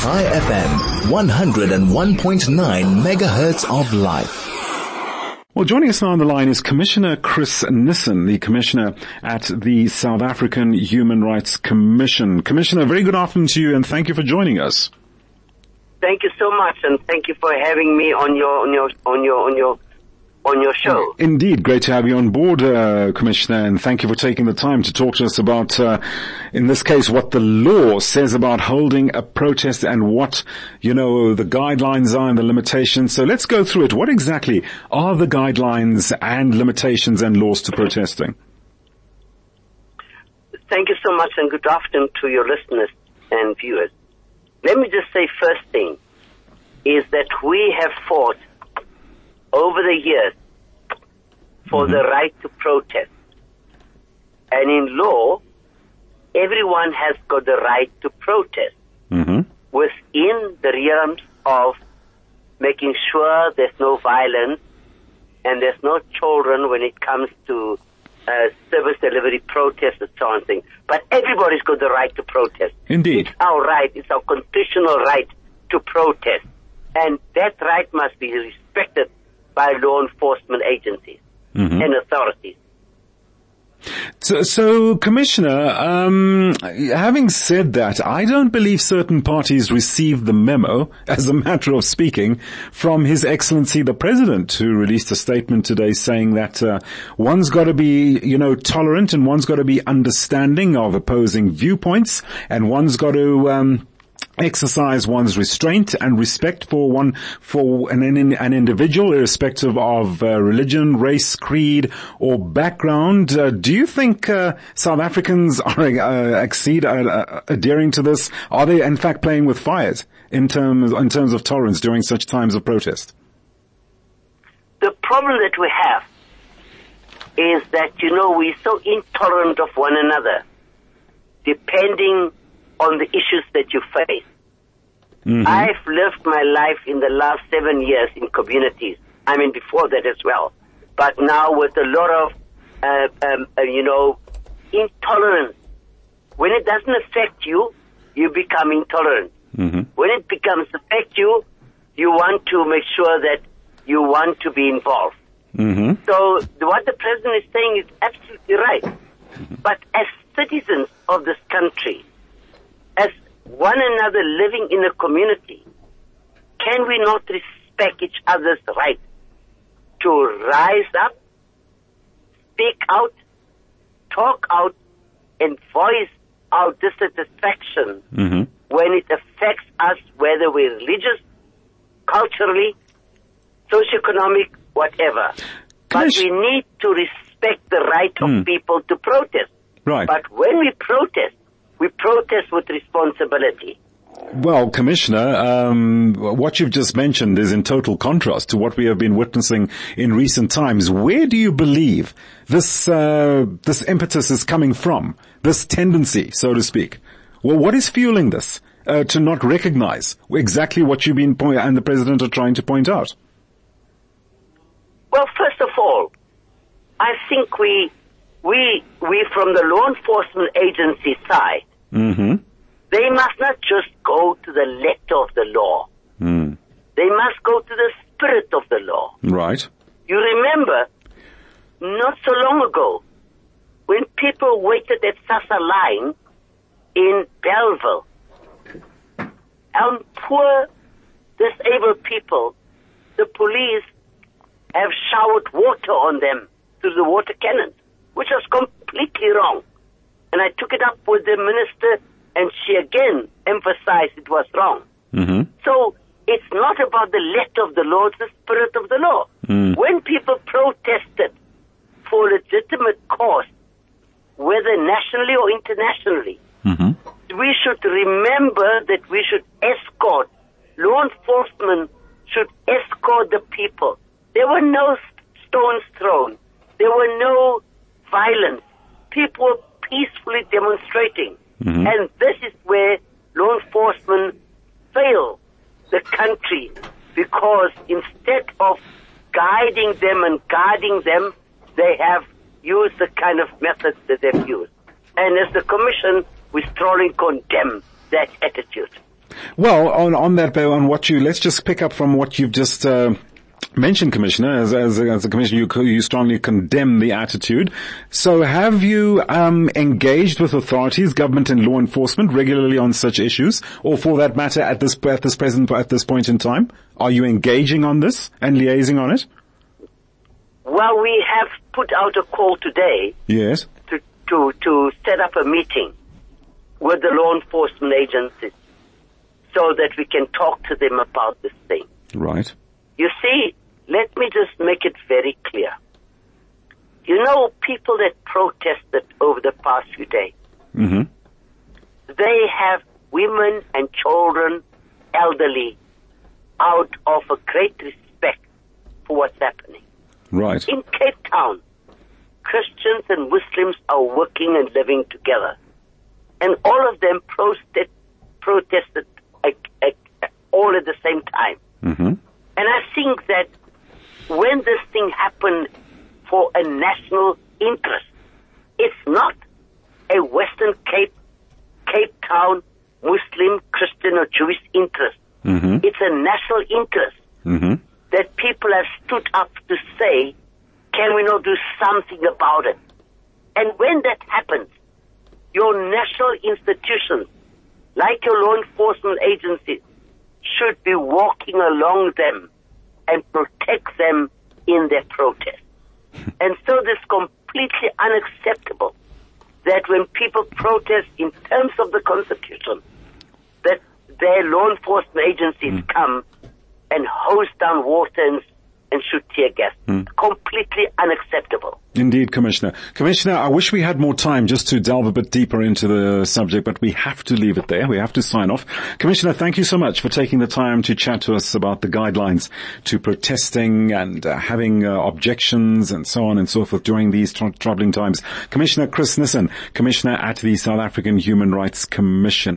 High FM, 101.9 megahertz of life. Well, joining us now on the line is Commissioner Chris Nissen, the Commissioner at the South African Human Rights Commission. Commissioner, very good afternoon to you and thank you for joining us. Thank you so much and thank you for having me on your, on your, on your, on your on your show. Indeed, great to have you on board, uh, Commissioner, and thank you for taking the time to talk to us about, uh, in this case, what the law says about holding a protest and what, you know, the guidelines are and the limitations. So let's go through it. What exactly are the guidelines and limitations and laws to protesting? Thank you so much and good afternoon to your listeners and viewers. Let me just say first thing is that we have fought over the years for mm-hmm. the right to protest. And in law, everyone has got the right to protest mm-hmm. within the realms of making sure there's no violence and there's no children when it comes to uh, service delivery protests and so on things. But everybody's got the right to protest. Indeed. It's our right. It's our constitutional right to protest. And that right must be respected by law enforcement agencies mm-hmm. and authorities. So, so Commissioner, um, having said that, I don't believe certain parties received the memo, as a matter of speaking, from His Excellency the President, who released a statement today saying that uh, one's got to be, you know, tolerant and one's got to be understanding of opposing viewpoints, and one's got to. Um, exercise one's restraint and respect for one, for an, an individual, irrespective of uh, religion, race, creed, or background. Uh, do you think uh, South Africans are uh, exceed uh, uh, adhering to this? Are they in fact playing with fires in terms in terms of tolerance during such times of protest? The problem that we have is that you know we're so intolerant of one another, depending on the issues that you face. Mm-hmm. I've lived my life in the last seven years in communities. I mean, before that as well. But now with a lot of, uh, um, uh, you know, intolerance. When it doesn't affect you, you become intolerant. Mm-hmm. When it becomes affect you, you want to make sure that you want to be involved. Mm-hmm. So what the president is saying is absolutely right. Mm-hmm. But as citizens of this country, as one another living in a community, can we not respect each other's right to rise up, speak out, talk out, and voice our dissatisfaction mm-hmm. when it affects us, whether we're religious, culturally, socioeconomic, whatever. Can but sh- we need to respect the right of mm. people to protest. Right. But when we protest, we protest with responsibility. Well, Commissioner, um, what you've just mentioned is in total contrast to what we have been witnessing in recent times. Where do you believe this uh, this impetus is coming from? This tendency, so to speak. Well, what is fueling this uh, to not recognize exactly what you've been point- and the president are trying to point out? Well, first of all, I think we we we from the law enforcement agency side Mm-hmm. They must not just go to the letter of the law. Mm. They must go to the spirit of the law. Right. You remember, not so long ago, when people waited at SASSA line in Bellville, and poor disabled people, the police have showered water on them through the water cannon, which was completely wrong. And I took it up with the minister, and she again emphasized it was wrong. Mm-hmm. So it's not about the letter of the law, it's the spirit of the law. Mm. When people protested for legitimate cause, whether nationally or internationally, mm-hmm. we should remember that we should escort, law enforcement should escort the people. There were no stones thrown. There were no violence. People were peacefully demonstrating. Mm-hmm. And this is where law enforcement fail because instead of guiding them and guarding them, they have used the kind of methods that they've used. And as the commission, we strongly condemn that attitude. Well, on, on that, on what you, let's just pick up from what you've just, uh, mentioned, Commissioner, as, as, as a commissioner, you, you strongly condemn the attitude. So have you um, engaged with authorities, government and law enforcement regularly on such issues, or for that matter, at this at this present at this point in time, are you engaging on this and liaising on it? Well, we have put out a call today Yes. to to to set up a meeting with the law enforcement agencies so that we can talk to them about this thing. Right. You see, let me just make it very clear. You know, people that protested over the past few days, hmm they have women and children, elderly, out of a great respect for what's happening. Right. In Cape Town, Christians and Muslims are working and living together. And all of them protested, protested uh, uh, all at the same time. hmm And I think that when this thing happened for a national interest, it's not a Western Cape, Cape Town Muslim, Christian or Jewish interest. hmm It's a national interest hmm that people have stood up to say, can we not do something about it? And when that happens, your national institutions, like your law enforcement agencies, should be walking along them and protect them in their protest. and so this completely unacceptable that when people protest in terms of the Constitution, that their law enforcement agencies hmm. come and hose down water and, and shoot tear gas. Completely unacceptable. Indeed, Commissioner. Commissioner, I wish we had more time just to delve a bit deeper into the subject, but we have to leave it there. We have to sign off. Commissioner, thank you so much for taking the time to chat to us about the guidelines to protesting and uh, having uh, objections and so on and so forth during these tr- troubling times. Commissioner Chris Nissen, Commissioner at the South African Human Rights Commission.